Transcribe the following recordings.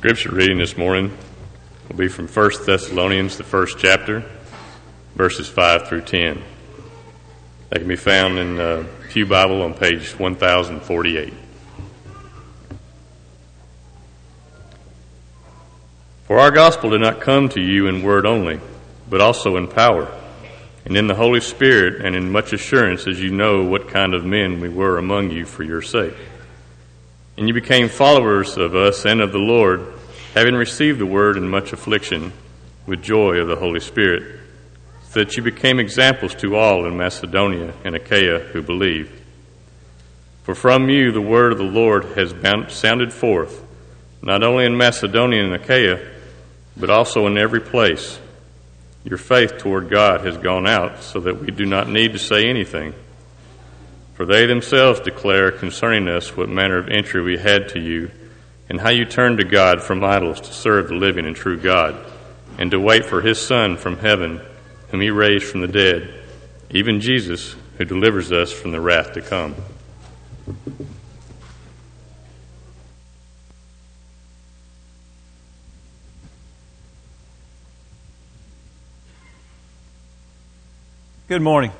Scripture reading this morning will be from 1 Thessalonians, the first chapter, verses 5 through 10. That can be found in the Pew Bible on page 1048. For our gospel did not come to you in word only, but also in power, and in the Holy Spirit, and in much assurance, as you know what kind of men we were among you for your sake. And you became followers of us and of the Lord, having received the word in much affliction, with joy of the Holy Spirit, so that you became examples to all in Macedonia and Achaia who believe. For from you the word of the Lord has bound, sounded forth, not only in Macedonia and Achaia, but also in every place. Your faith toward God has gone out, so that we do not need to say anything. For they themselves declare concerning us what manner of entry we had to you, and how you turned to God from idols to serve the living and true God, and to wait for his Son from heaven, whom he raised from the dead, even Jesus, who delivers us from the wrath to come. Good morning.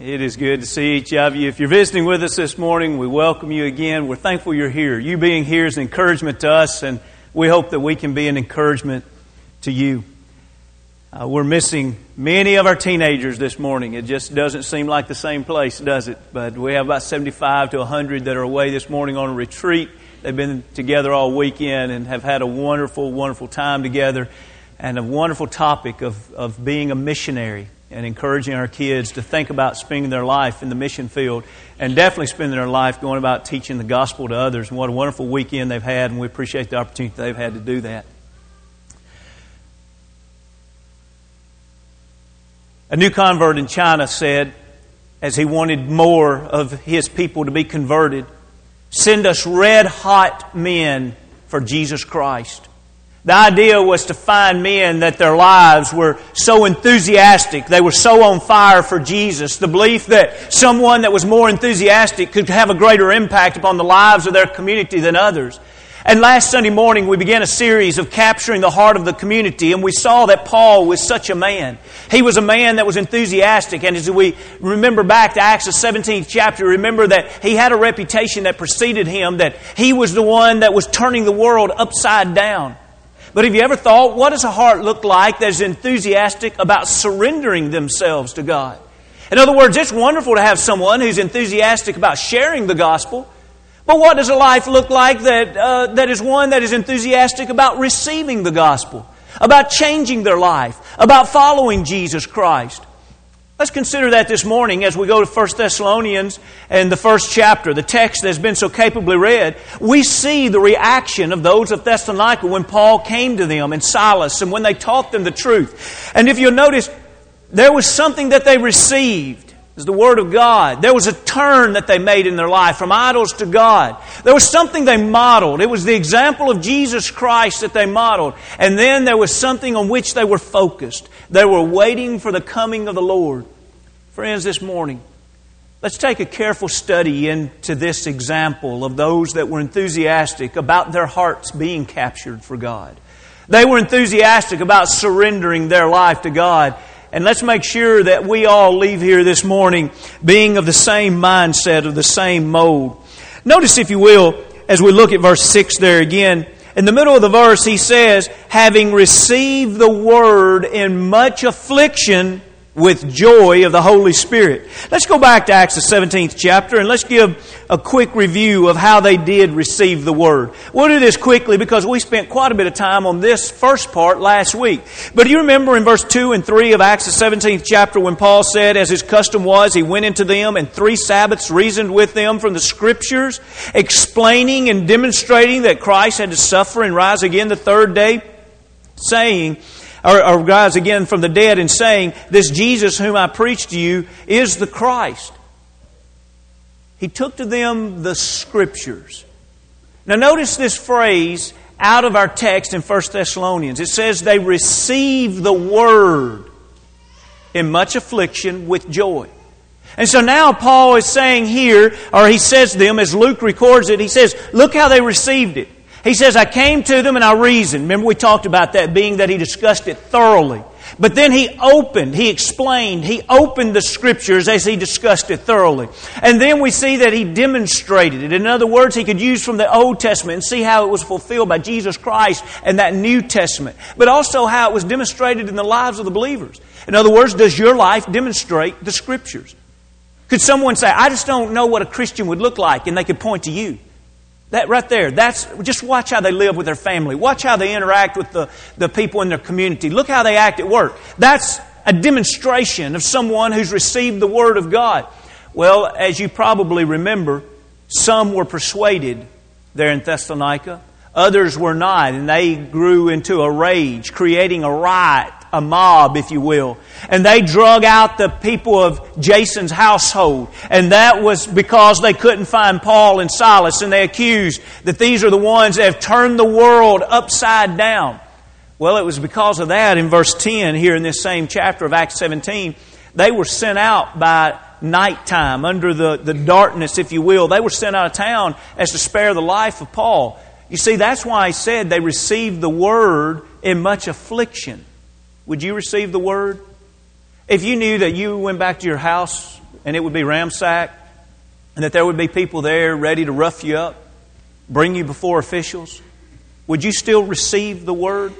It is good to see each of you. If you're visiting with us this morning, we welcome you again. We're thankful you're here. You being here is an encouragement to us, and we hope that we can be an encouragement to you. Uh, we're missing many of our teenagers this morning. It just doesn't seem like the same place, does it? But we have about 75 to 100 that are away this morning on a retreat. They've been together all weekend and have had a wonderful, wonderful time together and a wonderful topic of, of being a missionary and encouraging our kids to think about spending their life in the mission field and definitely spending their life going about teaching the gospel to others. And what a wonderful weekend they've had, and we appreciate the opportunity they've had to do that. A new convert in China said, as he wanted more of his people to be converted, send us red hot men for Jesus Christ. The idea was to find men that their lives were so enthusiastic, they were so on fire for Jesus. The belief that someone that was more enthusiastic could have a greater impact upon the lives of their community than others. And last Sunday morning, we began a series of capturing the heart of the community, and we saw that Paul was such a man. He was a man that was enthusiastic, and as we remember back to Acts, the 17th chapter, remember that he had a reputation that preceded him, that he was the one that was turning the world upside down. But have you ever thought, what does a heart look like that is enthusiastic about surrendering themselves to God? In other words, it's wonderful to have someone who's enthusiastic about sharing the gospel. But what does a life look like that, uh, that is one that is enthusiastic about receiving the gospel, about changing their life, about following Jesus Christ? Let's consider that this morning as we go to 1 Thessalonians and the first chapter, the text that's been so capably read. We see the reaction of those of Thessalonica when Paul came to them and Silas and when they taught them the truth. And if you'll notice, there was something that they received. Is the Word of God. There was a turn that they made in their life from idols to God. There was something they modeled. It was the example of Jesus Christ that they modeled. And then there was something on which they were focused. They were waiting for the coming of the Lord. Friends, this morning, let's take a careful study into this example of those that were enthusiastic about their hearts being captured for God. They were enthusiastic about surrendering their life to God. And let's make sure that we all leave here this morning being of the same mindset, of the same mold. Notice, if you will, as we look at verse 6 there again, in the middle of the verse, he says, having received the word in much affliction with joy of the Holy Spirit. Let's go back to Acts the 17th chapter and let's give a quick review of how they did receive the Word. We'll do this quickly because we spent quite a bit of time on this first part last week. But do you remember in verse 2 and 3 of Acts the 17th chapter when Paul said, as his custom was, he went into them and three Sabbaths reasoned with them from the Scriptures, explaining and demonstrating that Christ had to suffer and rise again the third day, saying, or, or rise again from the dead and saying, This Jesus whom I preach to you is the Christ. He took to them the Scriptures. Now, notice this phrase out of our text in 1 Thessalonians. It says, They received the Word in much affliction with joy. And so now Paul is saying here, or he says to them, as Luke records it, he says, Look how they received it. He says, I came to them and I reasoned. Remember, we talked about that being that he discussed it thoroughly. But then he opened, he explained, he opened the scriptures as he discussed it thoroughly. And then we see that he demonstrated it. In other words, he could use from the Old Testament and see how it was fulfilled by Jesus Christ and that New Testament, but also how it was demonstrated in the lives of the believers. In other words, does your life demonstrate the scriptures? Could someone say, I just don't know what a Christian would look like, and they could point to you? That right there, that's just watch how they live with their family. Watch how they interact with the, the people in their community. Look how they act at work. That's a demonstration of someone who's received the Word of God. Well, as you probably remember, some were persuaded there in Thessalonica. Others were not, and they grew into a rage, creating a riot a mob, if you will. And they drug out the people of Jason's household. And that was because they couldn't find Paul and Silas. And they accused that these are the ones that have turned the world upside down. Well, it was because of that in verse 10 here in this same chapter of Acts 17. They were sent out by nighttime under the, the darkness, if you will. They were sent out of town as to spare the life of Paul. You see, that's why I said they received the word in much affliction. Would you receive the word? If you knew that you went back to your house and it would be ransacked, and that there would be people there ready to rough you up, bring you before officials, would you still receive the word?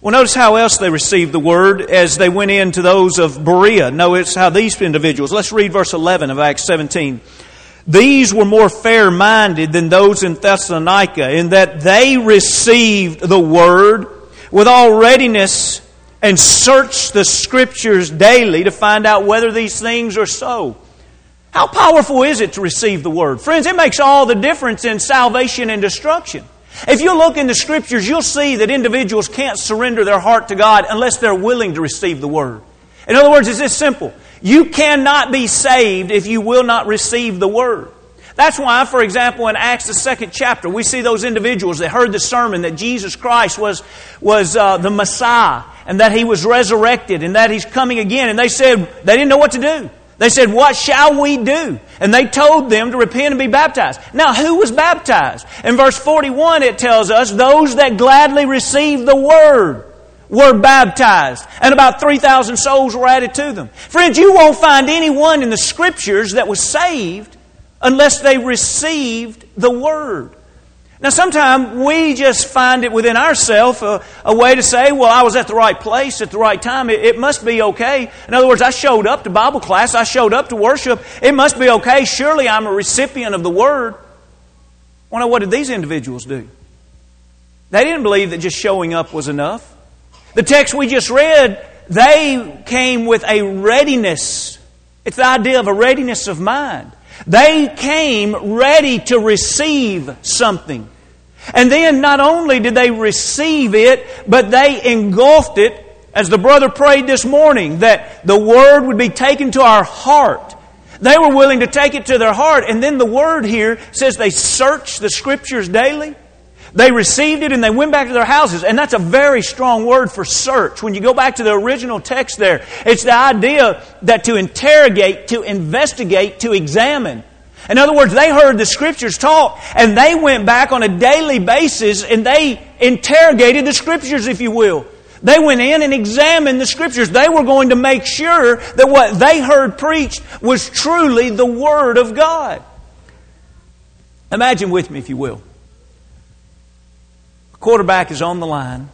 Well, notice how else they received the word as they went into those of Berea. Notice how these individuals, let's read verse 11 of Acts 17. These were more fair minded than those in Thessalonica in that they received the word with all readiness and search the scriptures daily to find out whether these things are so. How powerful is it to receive the word? Friends, it makes all the difference in salvation and destruction. If you look in the scriptures, you'll see that individuals can't surrender their heart to God unless they're willing to receive the word. In other words, it's this simple. You cannot be saved if you will not receive the word. That's why, for example, in Acts, the second chapter, we see those individuals that heard the sermon that Jesus Christ was, was uh, the Messiah and that He was resurrected and that He's coming again. And they said, they didn't know what to do. They said, What shall we do? And they told them to repent and be baptized. Now, who was baptized? In verse 41, it tells us, Those that gladly received the word were baptized. And about 3,000 souls were added to them. Friends, you won't find anyone in the scriptures that was saved unless they received the Word. Now, sometimes we just find it within ourselves a, uh, a, way to say, well, I was at the right place at the right time. It, it, must be okay. In other words, I showed up to Bible class. I showed up to worship. It must be okay. Surely I'm a recipient of the Word. Well, now, what did these individuals do? They didn't believe that just showing up was enough. The text we just read, they came with a readiness. It's the idea of a readiness of mind. They came ready to receive something. And then not only did they receive it, but they engulfed it, as the brother prayed this morning, that the Word would be taken to our heart. They were willing to take it to their heart. And then the Word here says they search the Scriptures daily. They received it and they went back to their houses. And that's a very strong word for search. When you go back to the original text there, it's the idea that to interrogate, to investigate, to examine. In other words, they heard the scriptures taught and they went back on a daily basis and they interrogated the scriptures, if you will. They went in and examined the scriptures. They were going to make sure that what they heard preached was truly the Word of God. Imagine with me, if you will. Quarterback is on the line.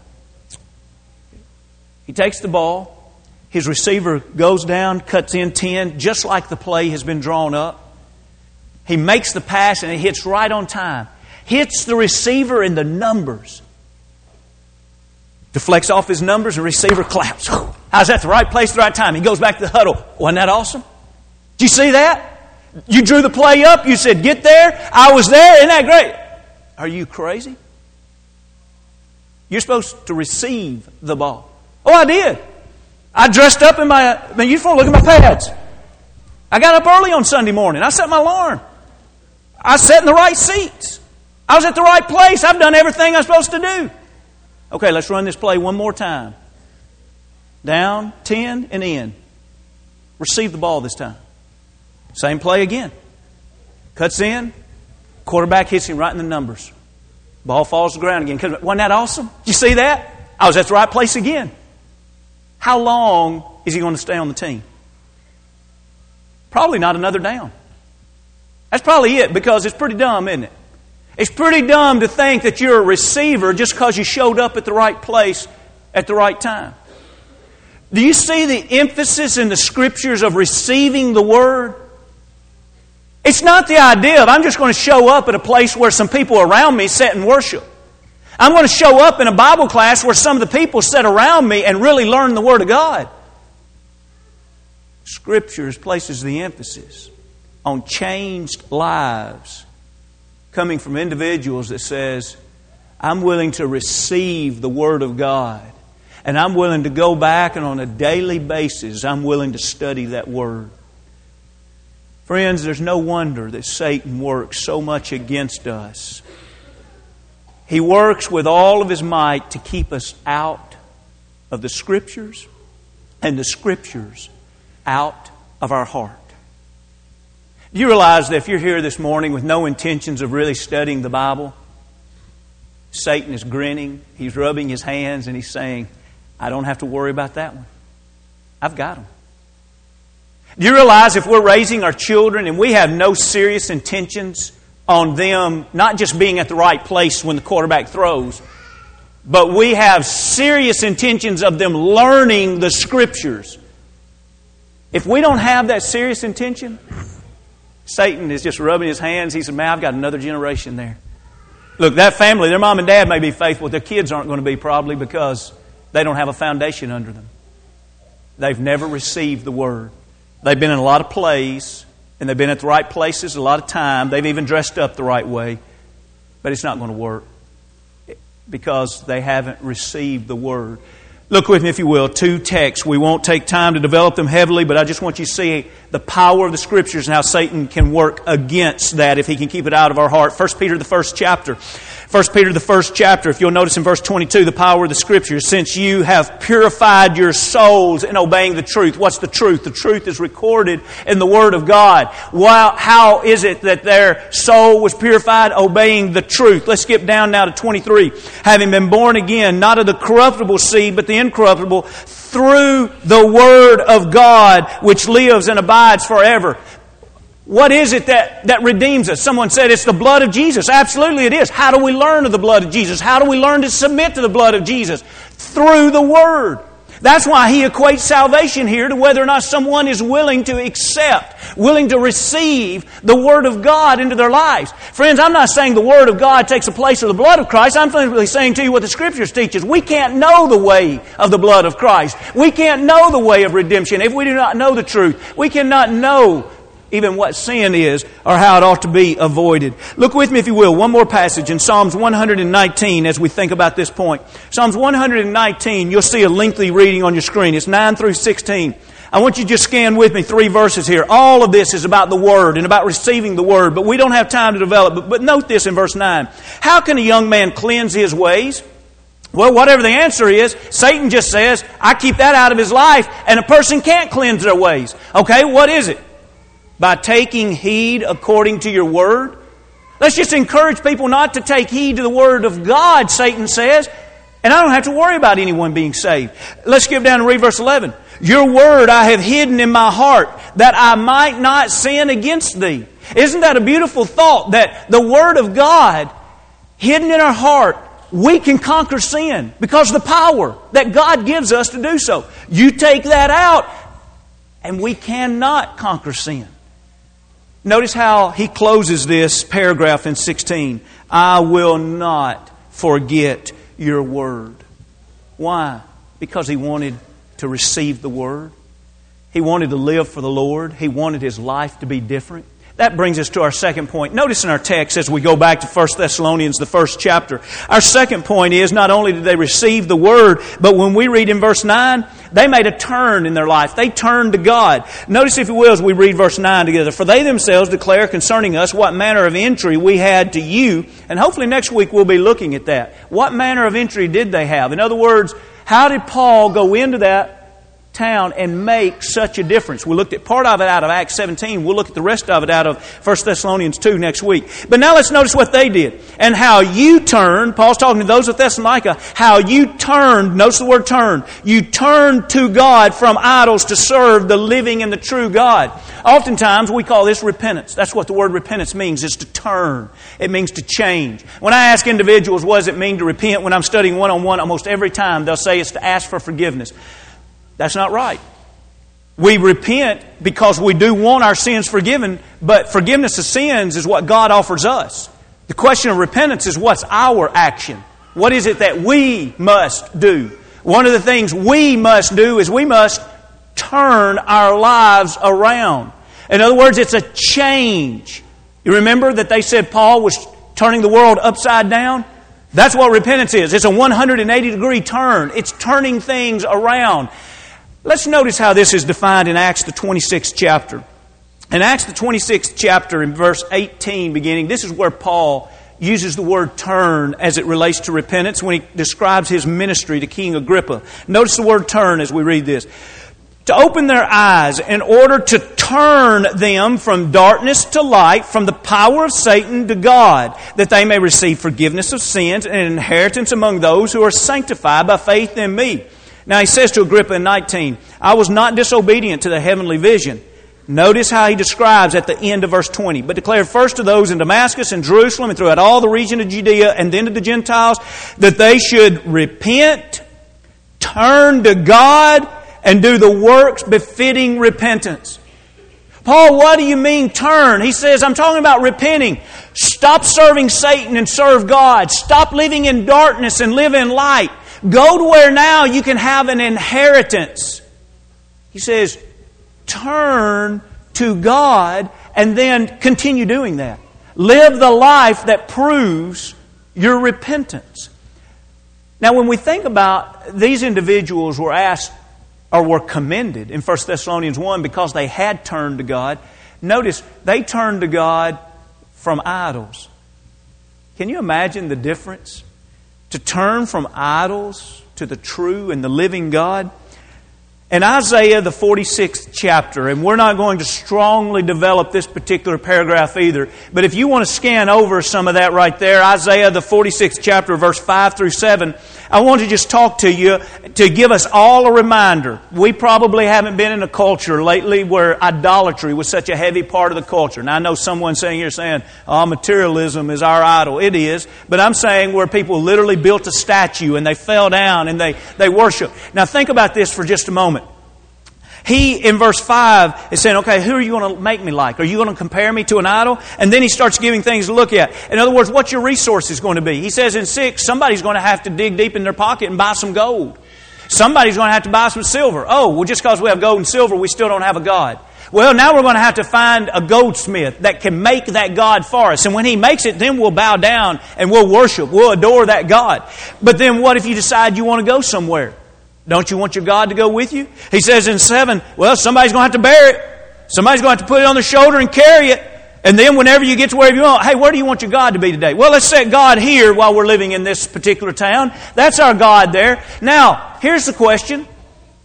He takes the ball. His receiver goes down, cuts in 10, just like the play has been drawn up. He makes the pass and it hits right on time. Hits the receiver in the numbers. Deflects off his numbers and receiver claps. How's that? The right place, the right time. He goes back to the huddle. Wasn't that awesome? Did you see that? You drew the play up. You said, get there. I was there. Isn't that great? Are you crazy? You're supposed to receive the ball. Oh, I did. I dressed up in my, my uniform. Look at my pads. I got up early on Sunday morning. I set my alarm. I sat in the right seats. I was at the right place. I've done everything I'm supposed to do. Okay, let's run this play one more time. Down, 10, and in. Receive the ball this time. Same play again. Cuts in. Quarterback hits him right in the numbers. Ball falls to the ground again. Wasn't that awesome? You see that? I was at the right place again. How long is he going to stay on the team? Probably not another down. That's probably it because it's pretty dumb, isn't it? It's pretty dumb to think that you're a receiver just because you showed up at the right place at the right time. Do you see the emphasis in the scriptures of receiving the word? It's not the idea of I'm just going to show up at a place where some people around me sit and worship. I'm going to show up in a Bible class where some of the people sit around me and really learn the Word of God. Scriptures places the emphasis on changed lives coming from individuals that says, I'm willing to receive the Word of God. And I'm willing to go back and on a daily basis, I'm willing to study that Word. Friends, there's no wonder that Satan works so much against us. He works with all of his might to keep us out of the Scriptures and the Scriptures out of our heart. Do you realize that if you're here this morning with no intentions of really studying the Bible, Satan is grinning, he's rubbing his hands, and he's saying, I don't have to worry about that one. I've got them. Do you realize if we're raising our children and we have no serious intentions on them not just being at the right place when the quarterback throws, but we have serious intentions of them learning the Scriptures? If we don't have that serious intention, Satan is just rubbing his hands. He said, Man, I've got another generation there. Look, that family, their mom and dad may be faithful, their kids aren't going to be probably because they don't have a foundation under them. They've never received the Word. They've been in a lot of plays, and they've been at the right places a lot of time. They've even dressed up the right way, but it's not going to work because they haven't received the Word. Look with me, if you will, two texts. We won't take time to develop them heavily, but I just want you to see the power of the Scriptures and how Satan can work against that if he can keep it out of our heart. 1 Peter, the first chapter. 1 Peter, the first chapter, if you'll notice in verse 22, the power of the Scriptures, since you have purified your souls in obeying the truth. What's the truth? The truth is recorded in the Word of God. How is it that their soul was purified? Obeying the truth. Let's skip down now to 23. Having been born again, not of the corruptible seed, but the incorruptible, through the Word of God, which lives and abides forever. What is it that, that redeems us? Someone said it's the blood of Jesus. Absolutely it is. How do we learn of the blood of Jesus? How do we learn to submit to the blood of Jesus? Through the Word. That's why he equates salvation here to whether or not someone is willing to accept, willing to receive the Word of God into their lives. Friends, I'm not saying the Word of God takes the place of the blood of Christ. I'm simply saying to you what the Scriptures teaches. We can't know the way of the blood of Christ. We can't know the way of redemption if we do not know the truth. We cannot know even what sin is or how it ought to be avoided. Look with me, if you will, one more passage in Psalms 119 as we think about this point. Psalms 119, you'll see a lengthy reading on your screen. It's 9 through 16. I want you to just scan with me three verses here. All of this is about the Word and about receiving the Word, but we don't have time to develop. But, but note this in verse 9. How can a young man cleanse his ways? Well, whatever the answer is, Satan just says, I keep that out of his life, and a person can't cleanse their ways. Okay, what is it? By taking heed according to your word. Let's just encourage people not to take heed to the word of God, Satan says, and I don't have to worry about anyone being saved. Let's skip down and read verse 11. Your word I have hidden in my heart that I might not sin against thee. Isn't that a beautiful thought that the word of God hidden in our heart we can conquer sin because the power that God gives us to do so. You take that out, and we cannot conquer sin. Notice how he closes this paragraph in 16. I will not forget your word. Why? Because he wanted to receive the word. He wanted to live for the Lord. He wanted his life to be different. That brings us to our second point. Notice in our text as we go back to 1 Thessalonians, the first chapter, our second point is not only did they receive the word, but when we read in verse 9, they made a turn in their life. They turned to God. Notice, if you will, as we read verse 9 together. For they themselves declare concerning us what manner of entry we had to you. And hopefully next week we'll be looking at that. What manner of entry did they have? In other words, how did Paul go into that town and make such a difference. We looked at part of it out of Acts 17. We'll look at the rest of it out of 1 Thessalonians 2 next week. But now let's notice what they did and how you turned. Paul's talking to those of Thessalonica, how you turned, notice the word turn, you turned to God from idols to serve the living and the true God. Oftentimes we call this repentance. That's what the word repentance means, is to turn. It means to change. When I ask individuals what does it mean to repent when I'm studying one on one, almost every time they'll say it's to ask for forgiveness. That's not right. We repent because we do want our sins forgiven, but forgiveness of sins is what God offers us. The question of repentance is what's our action? What is it that we must do? One of the things we must do is we must turn our lives around. In other words, it's a change. You remember that they said Paul was turning the world upside down? That's what repentance is. It's a 180 degree turn. It's turning things around. Let's notice how this is defined in Acts, the 26th chapter. In Acts, the 26th chapter, in verse 18 beginning, this is where Paul uses the word turn as it relates to repentance when he describes his ministry to King Agrippa. Notice the word turn as we read this. To open their eyes in order to turn them from darkness to light, from the power of Satan to God, that they may receive forgiveness of sins and an inheritance among those who are sanctified by faith in me. Now he says to Agrippa in 19, I was not disobedient to the heavenly vision. Notice how he describes at the end of verse 20. But declared first to those in Damascus and Jerusalem and throughout all the region of Judea and then to the Gentiles that they should repent, turn to God, and do the works befitting repentance. Paul, what do you mean turn? He says, I'm talking about repenting. Stop serving Satan and serve God. Stop living in darkness and live in light. Go to where now you can have an inheritance. He says, turn to God and then continue doing that. Live the life that proves your repentance. Now, when we think about these individuals were asked or were commended in 1 Thessalonians 1 because they had turned to God, notice they turned to God from idols. Can you imagine the difference? To turn from idols to the true and the living God. In Isaiah, the 46th chapter, and we're not going to strongly develop this particular paragraph either, but if you want to scan over some of that right there, Isaiah, the 46th chapter, verse 5 through 7, I want to just talk to you to give us all a reminder. We probably haven't been in a culture lately where idolatry was such a heavy part of the culture. Now, I know someone saying here saying, oh, materialism is our idol. It is. But I'm saying where people literally built a statue and they fell down and they, they worship. Now, think about this for just a moment. He, in verse 5, is saying, okay, who are you going to make me like? Are you going to compare me to an idol? And then he starts giving things to look at. In other words, what's your resources going to be? He says in 6, somebody's going to have to dig deep in their pocket and buy some gold. Somebody's going to have to buy some silver. Oh, well, just because we have gold and silver, we still don't have a God. Well, now we're going to have to find a goldsmith that can make that God for us. And when he makes it, then we'll bow down and we'll worship. We'll adore that God. But then what if you decide you want to go somewhere? Don't you want your God to go with you? He says in 7, well, somebody's going to have to bear it. Somebody's going to have to put it on their shoulder and carry it. And then whenever you get to wherever you want, hey, where do you want your God to be today? Well, let's set God here while we're living in this particular town. That's our God there. Now, here's the question.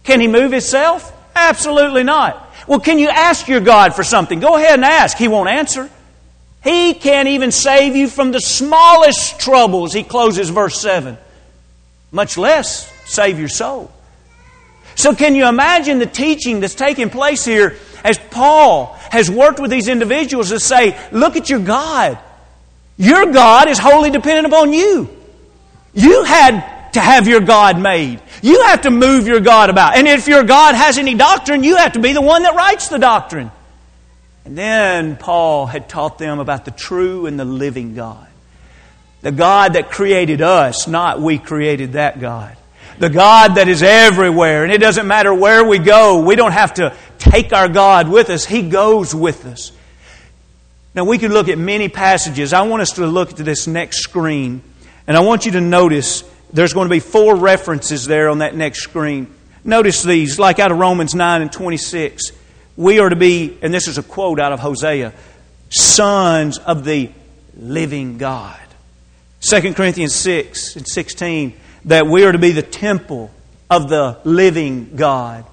Can he move himself? Absolutely not. Well, can you ask your God for something? Go ahead and ask. He won't answer. He can't even save you from the smallest troubles, he closes verse 7. Much less save your soul. So, can you imagine the teaching that's taking place here as Paul has worked with these individuals to say, Look at your God. Your God is wholly dependent upon you. You had to have your God made. You have to move your God about. And if your God has any doctrine, you have to be the one that writes the doctrine. And then Paul had taught them about the true and the living God. The God that created us, not we created that God the God that is everywhere. And it doesn't matter where we go, we don't have to take our God with us, He goes with us. Now, we could look at many passages. I want us to look at this next screen, and I want you to notice there's going to be four references there on that next screen. Notice these, like out of Romans 9 and 26. We are to be, and this is a quote out of Hosea, sons of the living God. 2 Corinthians 6 and 16 that we are to be the temple of the living God.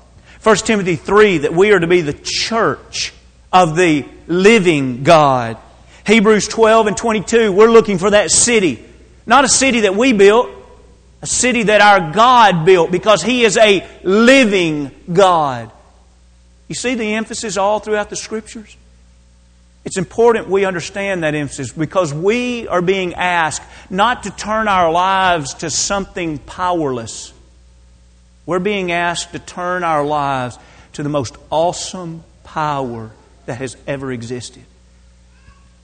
1 Timothy 3 that we are to be the church of the living God. Hebrews 12 and 22, we're looking for that city. Not a city that we built, a city that our God built because He is a living God. You see the emphasis all throughout the Scriptures? It's important we understand that emphasis because we are being asked not to turn our lives to something powerless. We're being asked to turn our lives to the most awesome power that has ever existed.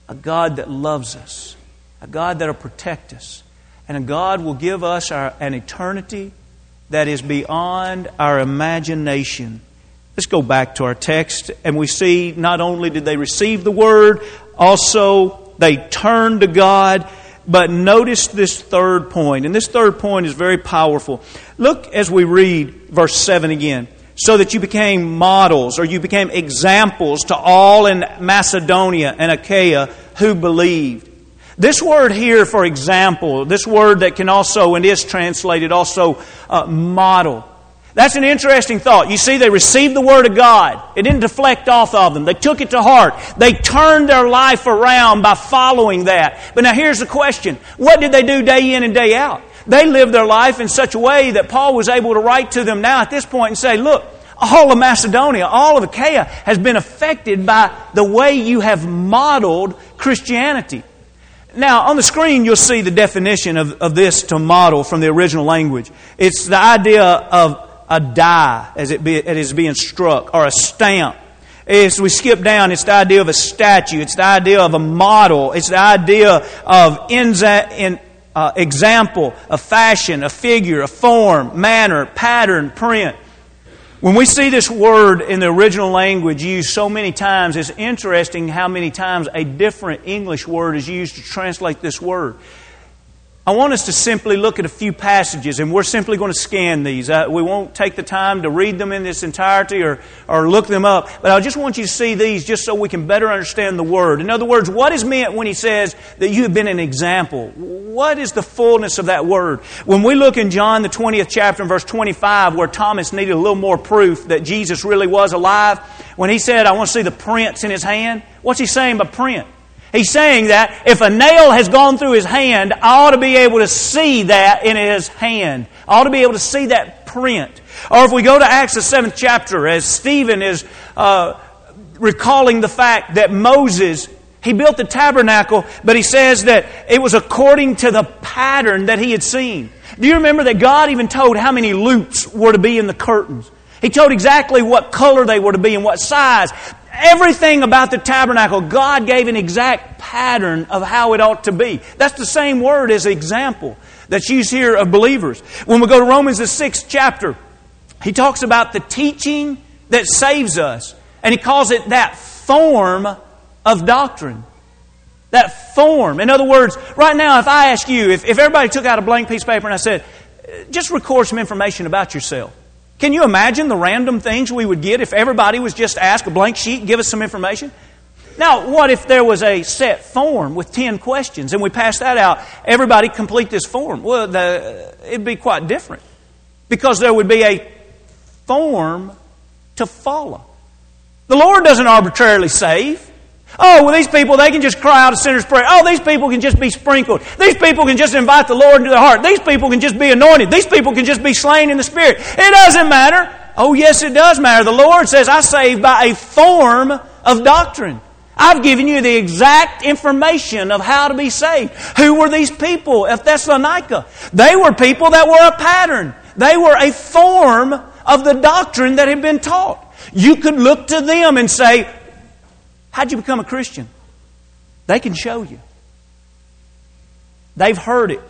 A God that loves us, a God that will protect us, and a God will give us our, an eternity that is beyond our imagination. Let's go back to our text, and we see not only did they receive the word, also they turned to God. But notice this third point, and this third point is very powerful. Look as we read verse 7 again so that you became models or you became examples to all in Macedonia and Achaia who believed. This word here, for example, this word that can also and is translated also uh, model. That's an interesting thought. You see, they received the Word of God. It didn't deflect off of them. They took it to heart. They turned their life around by following that. But now here's the question. What did they do day in and day out? They lived their life in such a way that Paul was able to write to them now at this point and say, look, all of Macedonia, all of Achaia has been affected by the way you have modeled Christianity. Now, on the screen, you'll see the definition of, of this to model from the original language. It's the idea of a die as it, be, it is being struck, or a stamp. As we skip down, it's the idea of a statue. It's the idea of a model. It's the idea of inza, in, uh, example, a fashion, a figure, a form, manner, pattern, print. When we see this word in the original language used so many times, it's interesting how many times a different English word is used to translate this word. I want us to simply look at a few passages, and we're simply going to scan these. Uh, we won't take the time to read them in this entirety or, or look them up, but I just want you to see these just so we can better understand the Word. In other words, what is meant when he says that you have been an example? What is the fullness of that word? When we look in John, the 20th chapter, and verse 25, where Thomas needed a little more proof that Jesus really was alive, when he said, I want to see the prints in his hand, what's he saying by print? He's saying that if a nail has gone through his hand, I ought to be able to see that in his hand. I ought to be able to see that print. Or if we go to Acts the seventh chapter, as Stephen is uh, recalling the fact that Moses he built the tabernacle, but he says that it was according to the pattern that he had seen. Do you remember that God even told how many loops were to be in the curtains? He told exactly what color they were to be and what size. Everything about the tabernacle, God gave an exact pattern of how it ought to be. That's the same word as example that's used here of believers. When we go to Romans, the sixth chapter, he talks about the teaching that saves us. And he calls it that form of doctrine. That form. In other words, right now, if I ask you, if, if everybody took out a blank piece of paper and I said, just record some information about yourself. Can you imagine the random things we would get if everybody was just asked a blank sheet, give us some information? Now, what if there was a set form with 10 questions and we passed that out? Everybody complete this form. Well, the, it'd be quite different because there would be a form to follow. The Lord doesn't arbitrarily save. Oh, well, these people, they can just cry out a sinner's prayer. Oh, these people can just be sprinkled. These people can just invite the Lord into their heart. These people can just be anointed. These people can just be slain in the Spirit. It doesn't matter. Oh, yes, it does matter. The Lord says, I save by a form of doctrine. I've given you the exact information of how to be saved. Who were these people at Thessalonica? They were people that were a pattern. They were a form of the doctrine that had been taught. You could look to them and say, How'd you become a Christian? They can show you. They've heard it.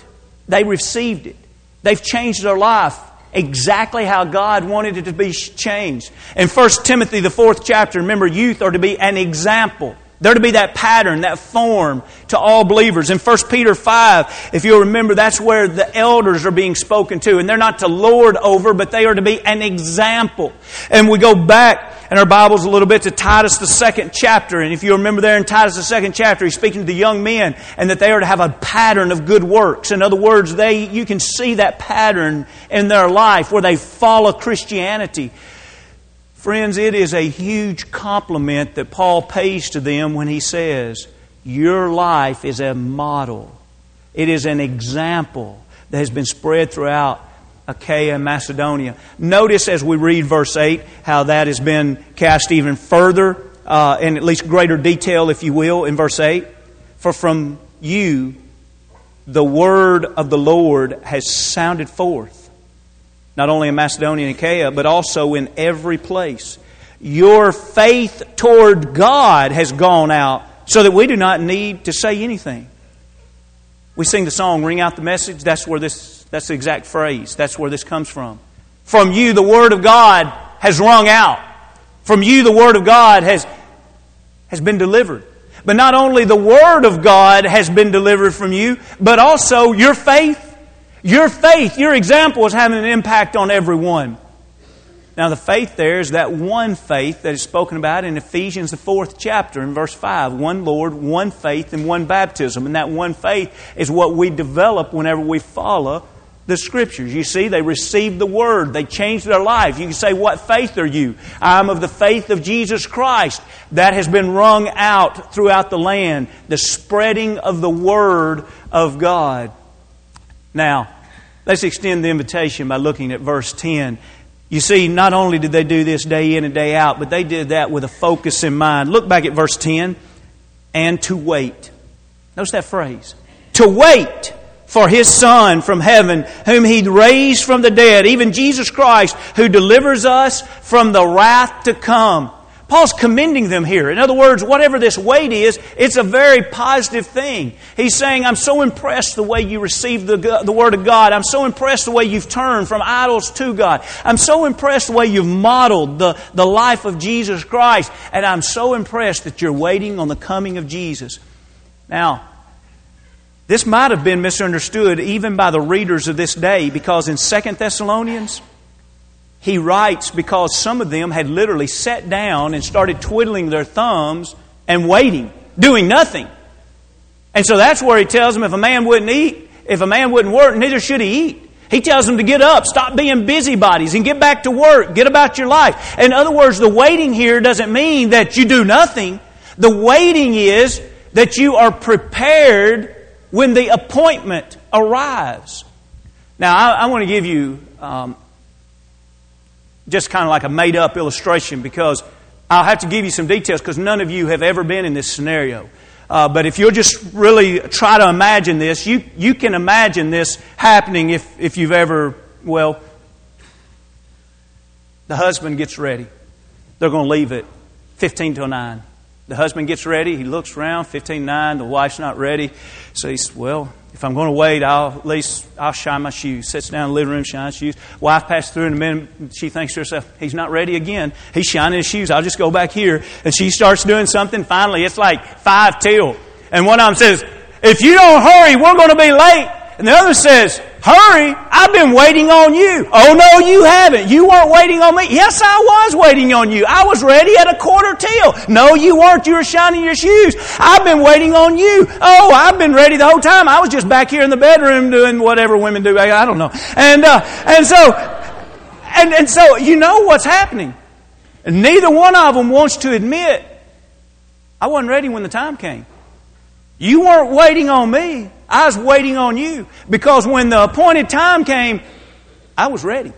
They received it. They've changed their life exactly how God wanted it to be changed. In 1 Timothy, the fourth chapter, remember, youth are to be an example. They're to be that pattern, that form to all believers. In 1 Peter 5, if you'll remember, that's where the elders are being spoken to. And they're not to lord over, but they are to be an example. And we go back in our Bibles a little bit to Titus, the second chapter. And if you remember there in Titus, the second chapter, he's speaking to the young men and that they are to have a pattern of good works. In other words, they, you can see that pattern in their life where they follow Christianity. Friends, it is a huge compliment that Paul pays to them when he says, Your life is a model. It is an example that has been spread throughout Achaia and Macedonia. Notice as we read verse 8 how that has been cast even further, uh, in at least greater detail, if you will, in verse 8. For from you the word of the Lord has sounded forth, not only in Macedonia and Achaia, but also in every place. Your faith toward God has gone out so that we do not need to say anything. We sing the song, Ring Out the Message. That's where this, that's the exact phrase. That's where this comes from. From you, the Word of God has rung out. From you, the Word of God has, has been delivered. But not only the Word of God has been delivered from you, but also your faith. Your faith, your example is having an impact on everyone. Now, the faith there is that one faith that is spoken about in Ephesians, the fourth chapter, in verse 5. One Lord, one faith, and one baptism. And that one faith is what we develop whenever we follow the Scriptures. You see, they received the Word, they changed their life. You can say, What faith are you? I'm of the faith of Jesus Christ. That has been rung out throughout the land, the spreading of the Word of God. Now, let's extend the invitation by looking at verse 10. You see, not only did they do this day in and day out, but they did that with a focus in mind. Look back at verse 10 and to wait. Notice that phrase. To wait for his Son from heaven, whom he raised from the dead, even Jesus Christ, who delivers us from the wrath to come. Paul's commending them here. In other words, whatever this wait is, it's a very positive thing. He's saying, I'm so impressed the way you received the, the Word of God. I'm so impressed the way you've turned from idols to God. I'm so impressed the way you've modeled the, the life of Jesus Christ. And I'm so impressed that you're waiting on the coming of Jesus. Now, this might have been misunderstood even by the readers of this day because in 2 Thessalonians, he writes because some of them had literally sat down and started twiddling their thumbs and waiting, doing nothing. And so that's where he tells them if a man wouldn't eat, if a man wouldn't work, neither should he eat. He tells them to get up, stop being busybodies, and get back to work, get about your life. In other words, the waiting here doesn't mean that you do nothing. The waiting is that you are prepared when the appointment arrives. Now, I, I want to give you um, just kind of like a made up illustration because I'll have to give you some details because none of you have ever been in this scenario. Uh, but if you'll just really try to imagine this, you, you can imagine this happening if, if you've ever, well, the husband gets ready. They're going to leave at 15 till 9. The husband gets ready. He looks around, 15 9. The wife's not ready. So he says, well, if I'm going to wait, I'll at least I'll shine my shoes. Sits down in the living room, shines shoes. Wife passes through in a minute. She thinks to herself, "He's not ready again. He's shining his shoes. I'll just go back here." And she starts doing something. Finally, it's like five till, and one of them says, "If you don't hurry, we're going to be late." And the other says, Hurry, I've been waiting on you. Oh no, you haven't. You weren't waiting on me. Yes, I was waiting on you. I was ready at a quarter till. No, you weren't. You were shining your shoes. I've been waiting on you. Oh, I've been ready the whole time. I was just back here in the bedroom doing whatever women do. I don't know. And, uh, and so, and, and so you know what's happening. And neither one of them wants to admit, I wasn't ready when the time came. You weren't waiting on me. I was waiting on you. Because when the appointed time came, I was ready.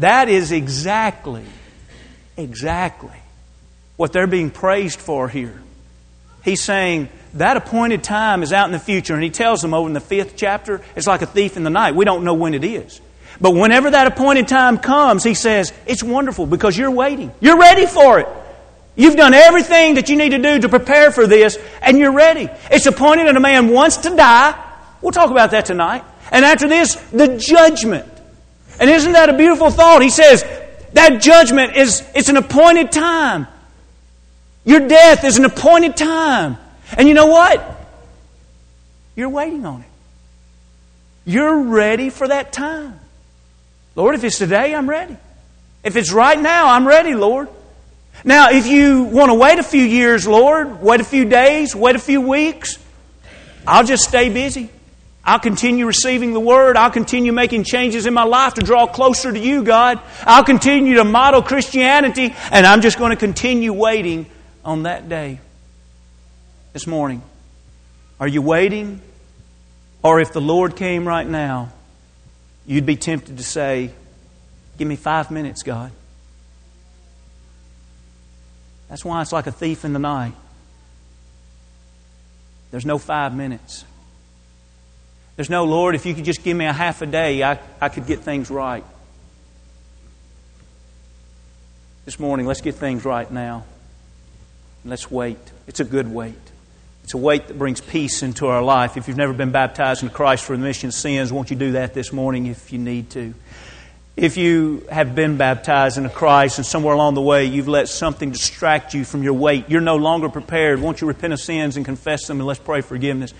That is exactly, exactly what they're being praised for here. He's saying that appointed time is out in the future, and he tells them over in the fifth chapter, it's like a thief in the night. We don't know when it is. But whenever that appointed time comes, he says, it's wonderful because you're waiting. You're ready for it. You've done everything that you need to do to prepare for this, and you're ready. It's appointed that a man wants to die. We'll talk about that tonight. And after this, the judgment. And isn't that a beautiful thought? He says that judgment is it's an appointed time. Your death is an appointed time. And you know what? You're waiting on it. You're ready for that time. Lord, if it's today, I'm ready. If it's right now, I'm ready, Lord. Now, if you want to wait a few years, Lord, wait a few days, wait a few weeks, I'll just stay busy. I'll continue receiving the Word. I'll continue making changes in my life to draw closer to you, God. I'll continue to model Christianity, and I'm just going to continue waiting on that day. This morning, are you waiting? Or if the Lord came right now, you'd be tempted to say, Give me five minutes, God. That's why it's like a thief in the night. There's no five minutes. There's no, Lord, if you could just give me a half a day, I, I could get things right. This morning, let's get things right now. Let's wait. It's a good wait. It's a wait that brings peace into our life. If you've never been baptized in Christ for remission of sins, won't you do that this morning if you need to? If you have been baptized into Christ and somewhere along the way you've let something distract you from your wait, you're no longer prepared. Won't you repent of sins and confess them and let's pray forgiveness?